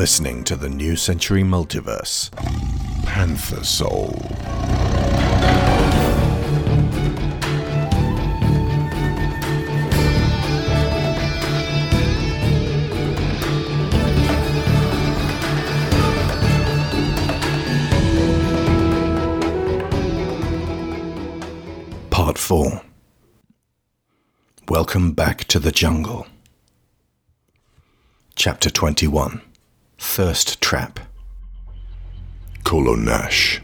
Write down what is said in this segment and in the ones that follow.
listening to the New Century Multiverse. Panther Soul. Part 4 Welcome back to the jungle. Chapter 21 Thirst Trap. Kolo Nash.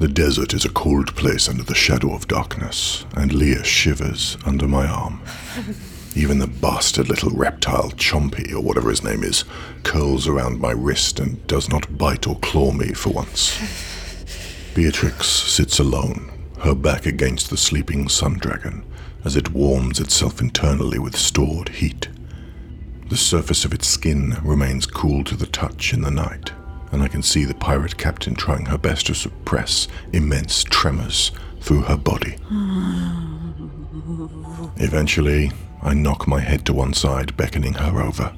The desert is a cold place under the shadow of darkness, and Lia shivers under my arm. Even the bastard little reptile Chompy, or whatever his name is, curls around my wrist and does not bite or claw me for once. Beatrix sits alone, her back against the sleeping sun dragon, as it warms itself internally with stored heat. The surface of its skin remains cool to the touch in the night, and I can see the pirate captain trying her best to suppress immense tremors through her body. Eventually, I knock my head to one side, beckoning her over.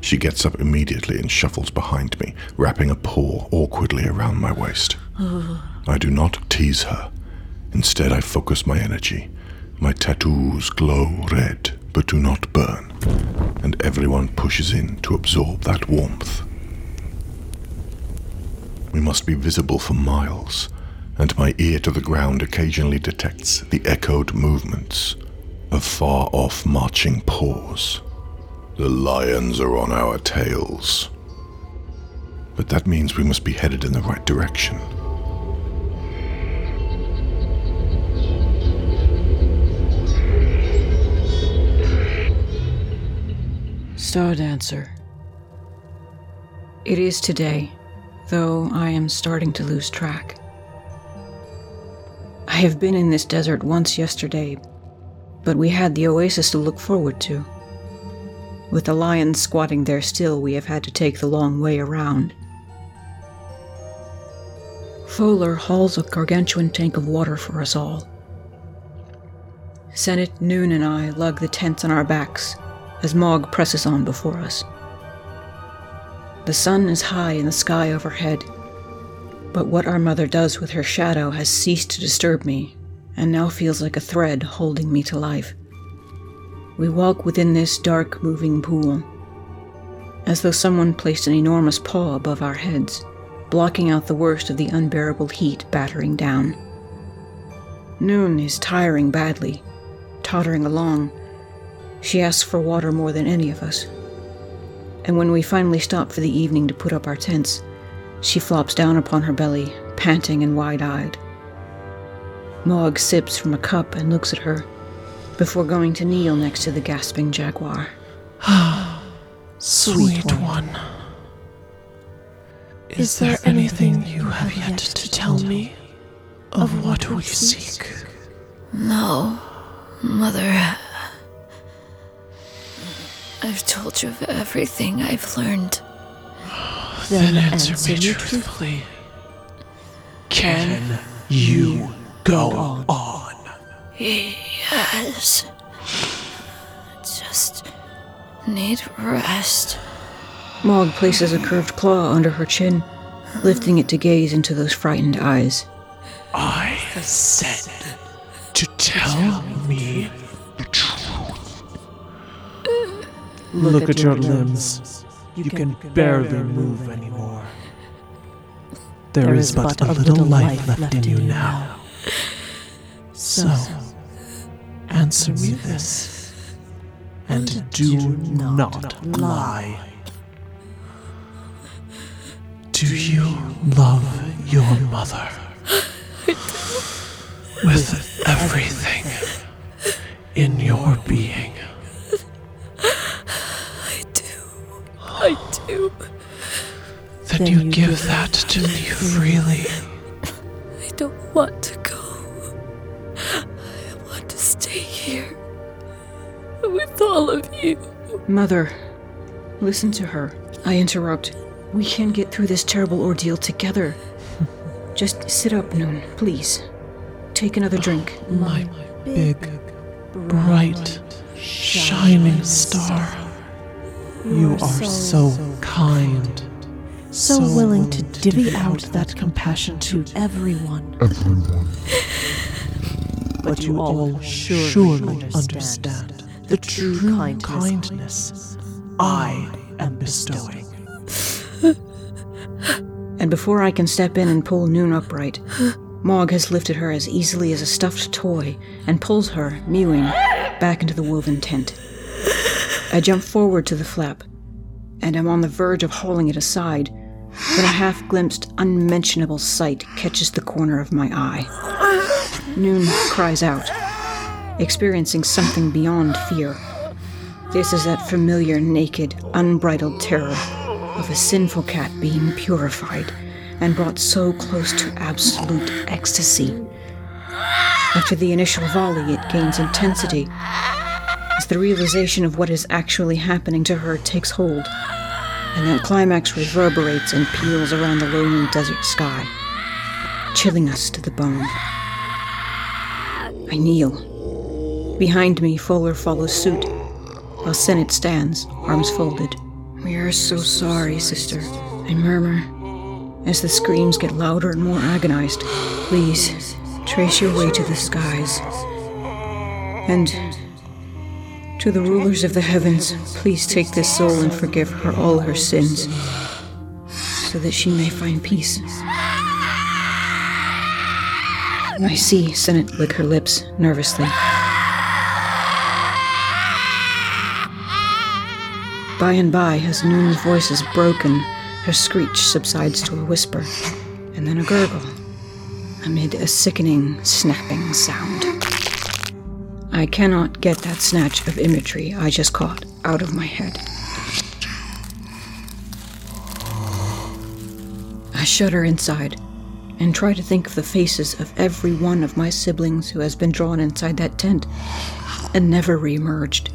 She gets up immediately and shuffles behind me, wrapping a paw awkwardly around my waist. I do not tease her. Instead, I focus my energy. My tattoos glow red, but do not burn, and everyone pushes in to absorb that warmth. We must be visible for miles, and my ear to the ground occasionally detects the echoed movements of far off marching paws. The lions are on our tails. But that means we must be headed in the right direction. Stardancer. It is today, though I am starting to lose track. I have been in this desert once yesterday, but we had the oasis to look forward to. With the lions squatting there still, we have had to take the long way around. Fowler hauls a gargantuan tank of water for us all. Senate, Noon, and I lug the tents on our backs as Maugg presses on before us. The sun is high in the sky overhead, but what our mother does with her shadow has ceased to disturb me and now feels like a thread holding me to life. We walk within this dark, moving pool, as though someone placed an enormous paw above our heads, blocking out the worst of the unbearable heat battering down. Noon is tiring badly, tottering along. She asks for water more than any of us. And when we finally stop for the evening to put up our tents, she flops down upon her belly, panting and wide eyed. Maugg sips from a cup and looks at her before going to kneel next to the gasping jaguar. Ah, sweet one. Is there anything you have yet to tell me of what we seek? No, Mother. I've told you of everything I've learned. Then answer me truthfully. Can you go on? Yes. Just need rest. Maugg places a curved claw under her chin, lifting it to gaze into those frightened eyes. I said to tell me Look at your limbs. You can barely move anymore. There is but a little life left in you now. So, answer me this, and do not lie. Do you love your mother? With everything in your being. I do. Then you give that to me freely. I don't want to go. I want to stay here. With all of you. Mother, listen to her. I interrupt. We can get through this terrible ordeal together. Just sit up, Noon, please. Take another drink. My big, bright, shining star. You are so kind. So willing to divvy out that compassion to everyone. But you all surely understand the true kindness I am bestowing. And before I can step in and pull Noon upright, Maugg has lifted her as easily as a stuffed toy and pulls her, mewing, back into the woven tent. I jump forward to the flap, and am on the verge of hauling it aside when a half glimpsed, unmentionable sight catches the corner of my eye. Noon cries out, experiencing something beyond fear. This is that familiar, naked, unbridled terror of a sinful cat being purified and brought so close to absolute ecstasy. After the initial volley, it gains intensity as the realization of what is actually happening to her takes hold, and that climax reverberates and peals around the lonely desert sky, chilling us to the bone. I kneel. Behind me, Fuller follows suit, while Senate stands, arms folded. We are so sorry, sister, I murmur as the screams get louder and more agonized. Please, trace your way to the skies. And to the rulers of the heavens, please take this soul and forgive her all her sins, so that she may find peace. I see Senate lick her lips nervously. By and by, as Noon's voice is broken, her screech subsides to a whisper, and then a gurgle, amid a sickening, snapping sound. I cannot get that snatch of imagery I just caught out of my head. I shudder inside and try to think of the faces of every one of my siblings who has been drawn inside that tent and never reemerged.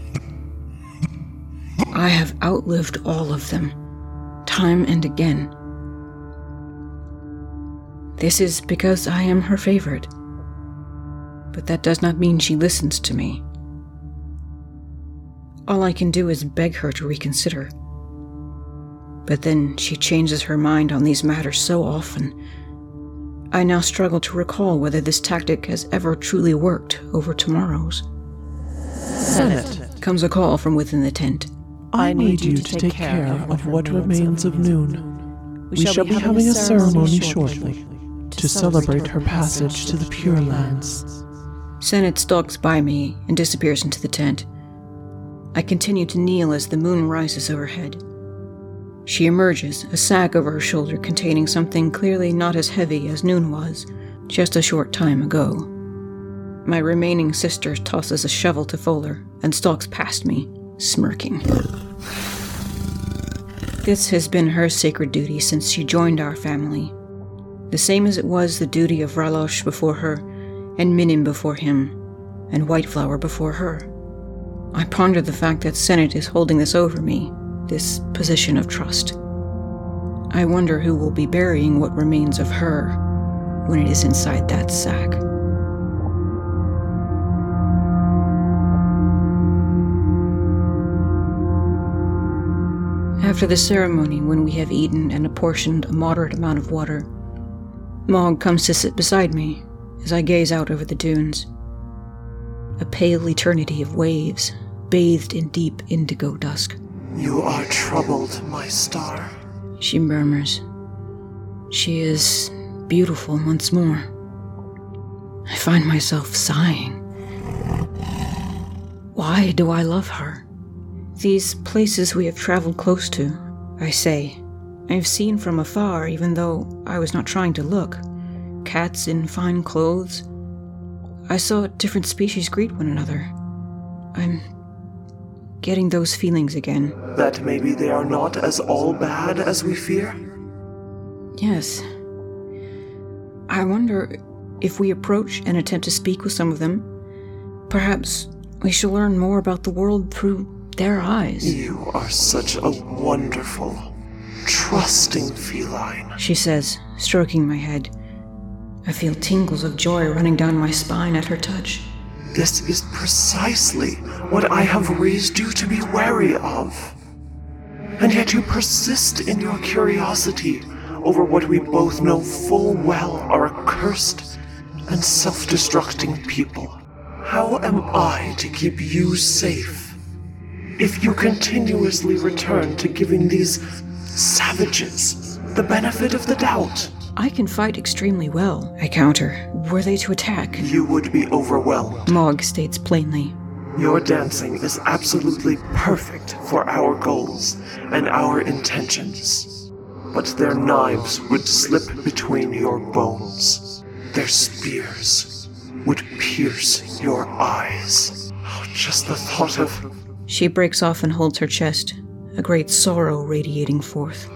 I have outlived all of them, time and again. This is because I am her favorite. But that does not mean she listens to me. All I can do is beg her to reconsider. But then she changes her mind on these matters so often. I now struggle to recall whether this tactic has ever truly worked over tomorrows. Senate, Comes a call from within the tent. I need you to take care of what remains of Noon. We shall be having a ceremony shortly to celebrate her passage to the Pure Lands. Senate stalks by me and disappears into the tent. I continue to kneel as the moon rises overhead. She emerges, a sack over her shoulder containing something clearly not as heavy as Noon was, just a short time ago. My remaining sister tosses a shovel to Fuller and stalks past me, smirking. This has been her sacred duty since she joined our family, the same as it was the duty of Ralosh before her, and Minim before him, and Whiteflower before her. I ponder the fact that Senate is holding this over me, this position of trust. I wonder who will be burying what remains of her when it is inside that sack. After the ceremony, when we have eaten and apportioned a moderate amount of water, Maugg comes to sit beside me as I gaze out over the dunes. A pale eternity of waves, bathed in deep indigo dusk. You are troubled, my star. She murmurs. She is beautiful once more. I find myself sighing. Why do I love her? These places we have traveled close to, I say. I have seen from afar, even though I was not trying to look. Cats in fine clothes. I saw different species greet one another. I'm getting those feelings again. That maybe they are not as all bad as we fear? Yes. I wonder if we approach and attempt to speak with some of them, perhaps we shall learn more about the world through their eyes. You are such a wonderful, trusting feline. She says, stroking my head. I feel tingles of joy running down my spine at her touch. This is precisely what I have raised you to be wary of. And yet you persist in your curiosity over what we both know full well are accursed and self destructing people. How am I to keep you safe if you continuously return to giving these savages the benefit of the doubt? I can fight extremely well, I counter. Were they to attack? You would be overwhelmed. Maugg states plainly. Your dancing is absolutely perfect for our goals and our intentions. But their knives would slip between your bones. Their spears would pierce your eyes. Oh, just the thought of. She breaks off and holds her chest, a great sorrow radiating forth.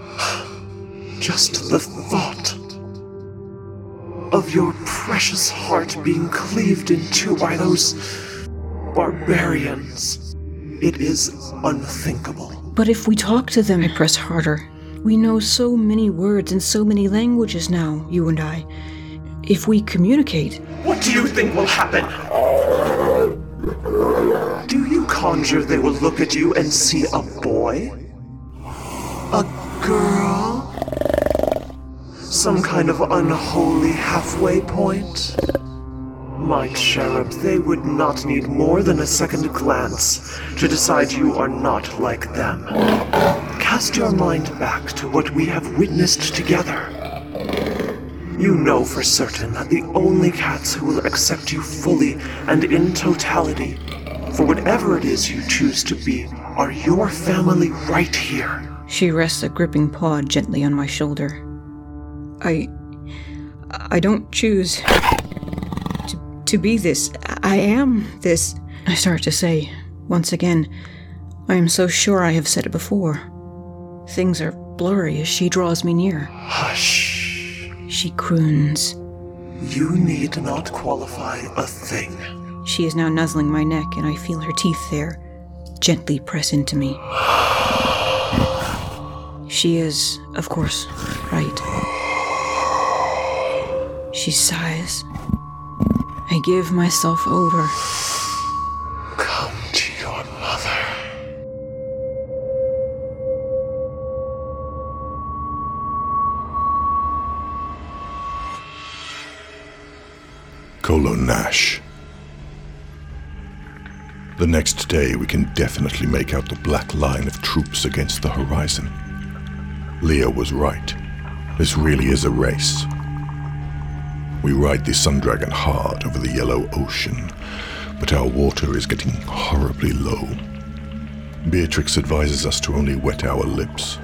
Just the thought of your precious heart being cleaved in two by those barbarians. It is unthinkable. But if we talk to them, I press harder. We know so many words and so many languages now, you and I. If we communicate, What do you think will happen? Do you conjure they will look at you and see a boy? A girl? Some kind of unholy halfway point? My cherub, they would not need more than a second glance to decide you are not like them. Cast your mind back to what we have witnessed together. You know for certain that the only cats who will accept you fully and in totality, for whatever it is you choose to be, are your family right here. she rests a gripping paw gently on my shoulder. I. I don't choose to, to be this. I am this. I start to say, once again, I am so sure I have said it before. Things are blurry as she draws me near. Hush. She croons. You need not qualify a thing. She is now nuzzling my neck, and I feel her teeth there gently press into me. She is, of course, right. She sighs. I give myself over. Come to your mother. Kolo Nash. The next day, we can definitely make out the black line of troops against the horizon. Lia was right. This really is a race. We ride the Sun Dragon hard over the yellow ocean, but our water is getting horribly low. Beatrix advises us to only wet our lips.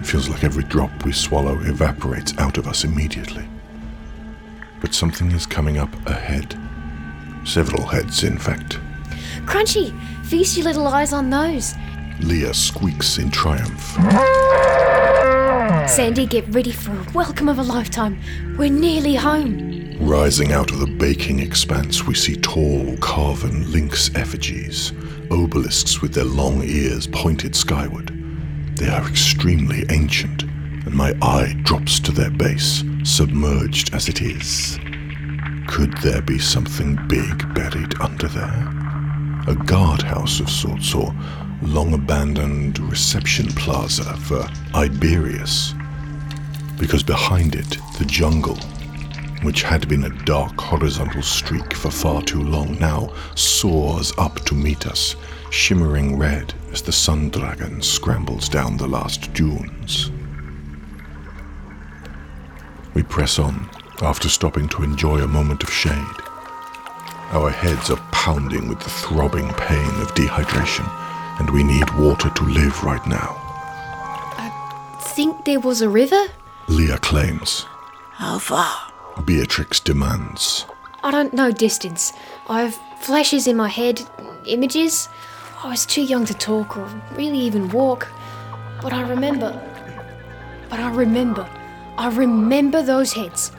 It feels like every drop we swallow evaporates out of us immediately. But something is coming up ahead. Several heads, in fact. Crunchy, feast your little eyes on those. Lia squeaks in triumph. Sandy, get ready for a welcome of a lifetime. We're nearly home. Rising out of the baking expanse, we see tall, carven lynx effigies, obelisks with their long ears pointed skyward. They are extremely ancient, and my eye drops to their base, submerged as it is. Could there be something big buried under there? A guardhouse of sorts, or long abandoned reception plaza for Iberius? Because behind it, the jungle, which had been a dark horizontal streak for far too long, now soars up to meet us, shimmering red as the sun dragon scrambles down the last dunes. We press on after stopping to enjoy a moment of shade. Our heads are pounding with the throbbing pain of dehydration, and we need water to live right now, I Think there was a river? Lia claims. How far? Beatrix demands. I don't know distance. I have flashes in my head, images. I was too young to talk or really even walk. But I remember. But I remember. I remember those heads.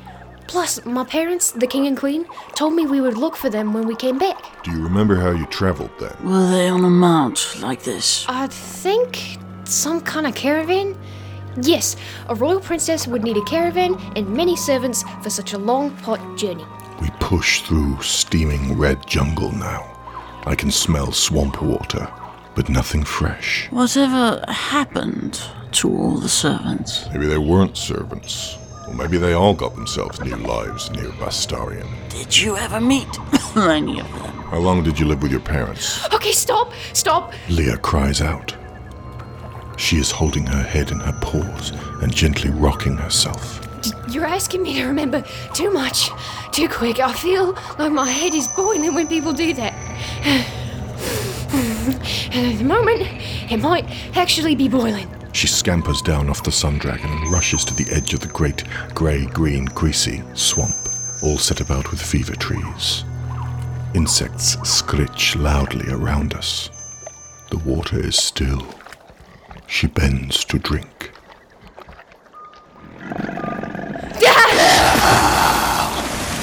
Plus, my parents, the king and queen, told me we would look for them when we came back. Do you remember how you traveled then? Were they on a mount like this? I think some kind of caravan? Yes, a royal princess would need a caravan and many servants for such a long, hot journey. We push through steaming red jungle now. I can smell swamp water, but nothing fresh. Whatever happened to all the servants? Maybe they weren't servants. Or maybe they all got themselves new lives near Bastarian. Did you ever meet any of them? How long did you live with your parents? Okay, stop, stop. Lia cries out. She is holding her head in her paws and gently rocking herself. You're asking me to remember too much, too quick. I feel like my head is boiling when people do that. And at the moment, it might actually be boiling. She scampers down off the sun dragon and rushes to the edge of the great grey green greasy swamp, all set about with fever trees. Insects scritch loudly around us. The water is still. She bends to drink.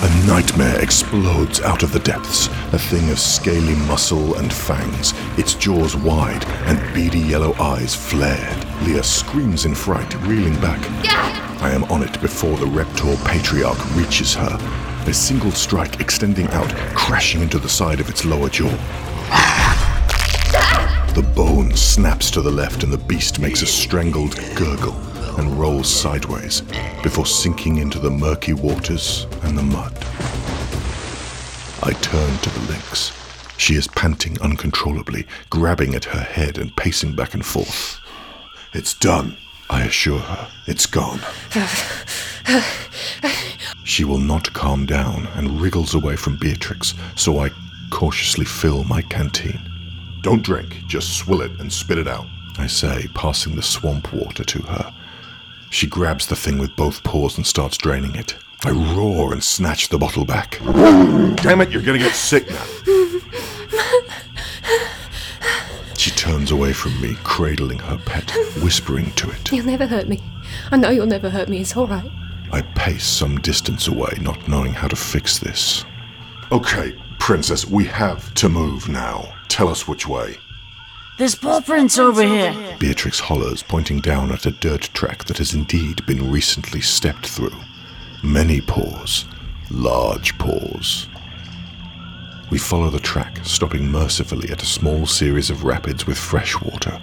A nightmare explodes out of the depths, a thing of scaly muscle and fangs, its jaws wide and beady yellow eyes flared. Lia screams in fright, reeling back. I am on it before the Reptor Patriarch reaches her, a single strike extending out, crashing into the side of its lower jaw. The bone snaps to the left, and the beast makes a strangled gurgle and rolls sideways before sinking into the murky waters and the mud. I turn to the lynx. She is panting uncontrollably, grabbing at her head and pacing back and forth. It's done, I assure her. It's gone. She will not calm down and wriggles away from Beatrix, so I cautiously fill my canteen. Don't drink, just swill it and spit it out, I say, passing the swamp water to her. She grabs the thing with both paws and starts draining it. I roar and snatch the bottle back. Damn it, you're gonna get sick now. She turns away from me, cradling her pet, whispering to it. You'll never hurt me. I know you'll never hurt me. It's all right. I pace some distance away, not knowing how to fix this. Okay, Princess, we have to move now. Tell us which way. There's paw prints over here. Beatrix hollers, pointing down at a dirt track that has indeed been recently stepped through. Many paws, large paws. We follow the track, stopping mercifully at a small series of rapids with fresh water,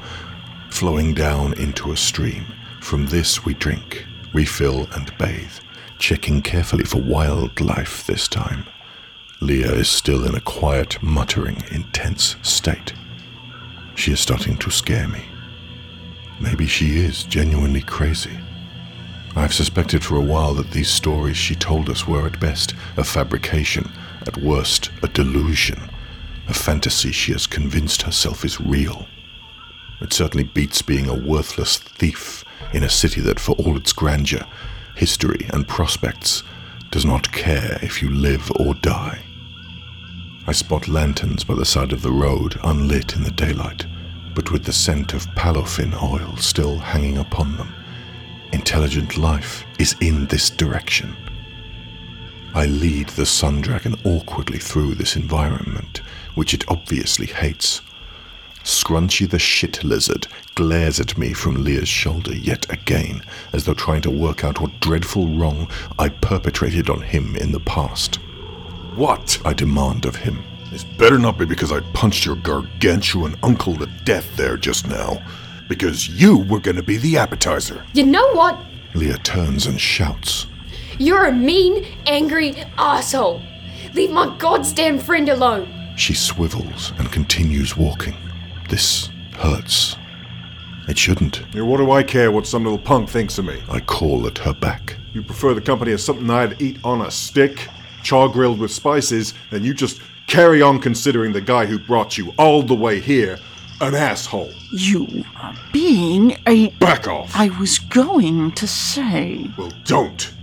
flowing down into a stream. From this we drink, refill, and bathe, checking carefully for wildlife this time. Lia is still in a quiet, muttering, intense state. She is starting to scare me. Maybe she is genuinely crazy. I've suspected for a while that these stories she told us were at best a fabrication, at worst a delusion, a fantasy she has convinced herself is real. It certainly beats being a worthless thief in a city that, for all its grandeur, history, and prospects, does not care if you live or die. I spot lanterns by the side of the road, unlit in the daylight, but with the scent of palofin oil still hanging upon them. Intelligent life is in this direction. I lead the sun dragon awkwardly through this environment, which it obviously hates. Scrunchy the shit lizard glares at me from Lia's shoulder yet again, as though trying to work out what dreadful wrong I perpetrated on him in the past. What? I demand of him. This better not be because I punched your gargantuan uncle to death there just now. Because you were gonna be the appetizer. You know what? Lia turns and shouts. You're a mean, angry asshole. Leave my goddamn friend alone. She swivels and continues walking. This hurts. It shouldn't. Yeah, what do I care what some little punk thinks of me? I call at her back. You prefer the company of something I'd eat on a stick, char grilled with spices, then you just carry on considering the guy who brought you all the way here an asshole. You are being a. Back off. I was going to say. Well, don't.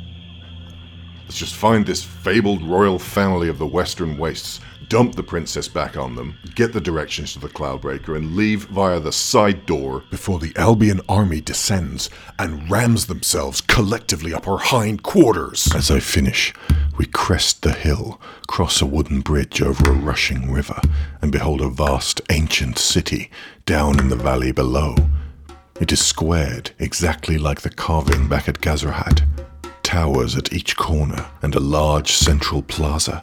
Let's just find this fabled royal family of the Western Wastes, dump the princess back on them, get the directions to the Cloudbreaker, and leave via the side door before the Albion army descends and rams themselves collectively up our hind quarters. As I finish, we crest the hill, cross a wooden bridge over a rushing river, and behold a vast ancient city down in the valley below. It is squared, exactly like the carving back at Gazrahat. Towers at each corner, and a large central plaza.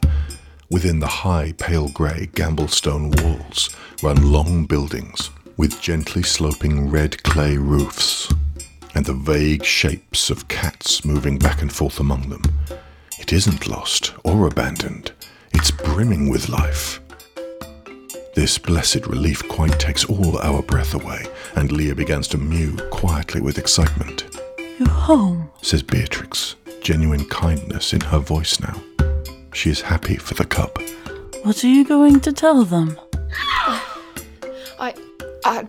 Within the high, pale grey Gamblestone walls run long buildings with gently sloping red clay roofs and the vague shapes of cats moving back and forth among them. It isn't lost or abandoned, it's brimming with life. This blessed relief quite takes all our breath away, and Lia begins to mew quietly with excitement. You're home, says Beatrix, genuine kindness in her voice now. She is happy for the cub. What are you going to tell them? I, I,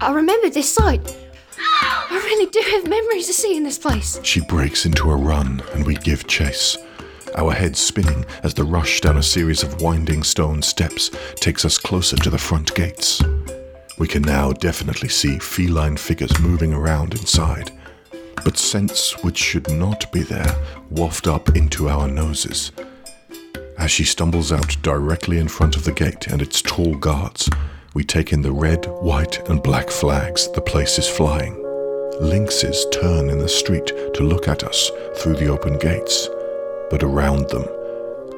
I remember this site. I really do have memories of seeing this place. She breaks into a run, and we give chase. Our heads spinning as the rush down a series of winding stone steps takes us closer to the front gates. We can now definitely see feline figures moving around inside, but scents which should not be there waft up into our noses. As she stumbles out directly in front of the gate and its tall guards, we take in the red, white, and black flags the place is flying. Lynxes turn in the street to look at us through the open gates, but around them,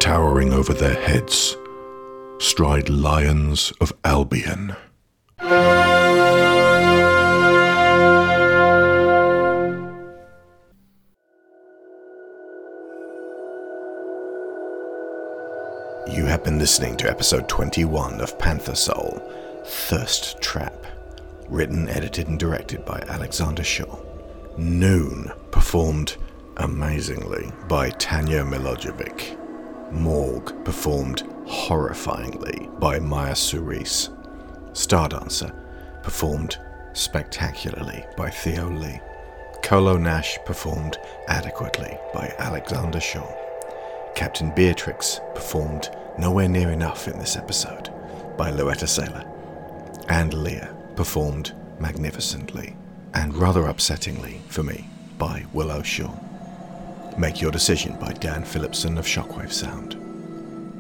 towering over their heads, stride lions of Albion. You have been listening to episode 21 of Panther Soul Thirst Trap, written, edited, and directed by Alexander Shaw. Noon, performed amazingly by Tanja Milojevic. Maugg, performed horrifyingly by Maya Souris. Stardancer, performed spectacularly by Theo Leigh. Kolo Nash, performed adequately by Alexander Shaw. Captain Beatrix, performed nowhere near enough in this episode by Laureta Sela. And Lia, performed magnificently and rather upsettingly for me by Willow Shaw. Make Your Decision by Dan Phillipson of Shockwave Sound.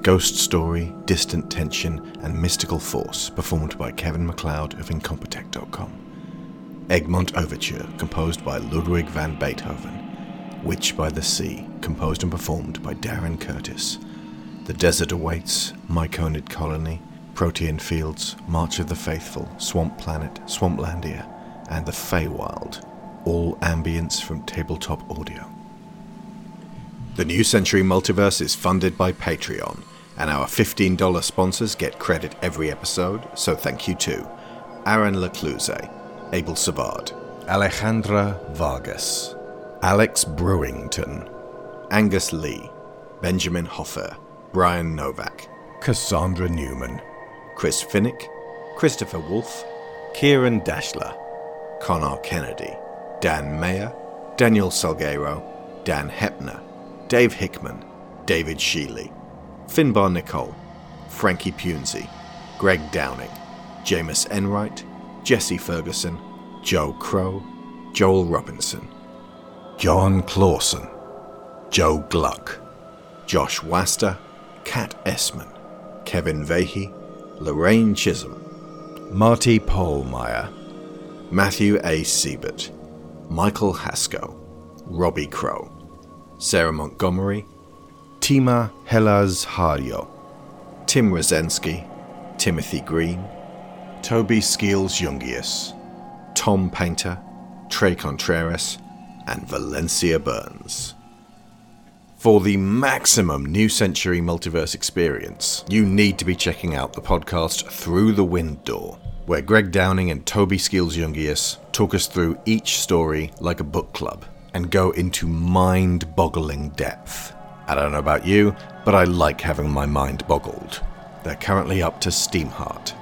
Ghost Story, Distant Tension, and Mystical Force, performed by Kevin MacLeod of Incompetech.com. Egmont Overture, composed by Ludwig van Beethoven. Witch by the Sea, composed and performed by Darren Curtis. The Desert Awaits, Myconid Colony, Protean Fields, March of the Faithful, Swamp Planet, Swamplandia, and The Feywild, all ambience from Tabletop Audio. The New Century Multiverse is funded by Patreon, and our $15 sponsors get credit every episode, so thank you to Aaron Lacluyze, Abel Savard, Alejandra Vargas, Alex Brewington, Angus Lee, Benjamin Hofer, Bryan Novak, Cassandra Newman, Chris Finik, Christopher Wolfe, Ciaran Dachtler, Conar Kennedy, Dan Mayer, Daniel Salgueiro, Dan Hoeppner, Dave Hickman, David Shealy, Finbar Nicholl, Frankie Punzi, Greg Downing, Jamas Enright, Jesse Ferguson, Joe Crow, Joel Robinson, John Clausen, Joe Gluck, Josh Waster, Kat Essman, Kevin Vahey, Lorraine Chisholm, Marty Pohlmeyer, Matthew A. Siebert, Michael Haskell, Robbie Crow, Sarah Montgomery, Tima Hellas Harjo, Tim Rosensky, Timothy Green, Toby Skeels Jungius, Tom Painter, Trey Contreras, and Valencia Burns. For the maximum New Century Multiverse experience, you need to be checking out the podcast Through the Wind Door, where Greg Downing and Toby Skeels Jungius talk us through each story like a book club and go into mind boggling depth. I don't know about you, but I like having my mind boggled. They're currently up to Steamheart,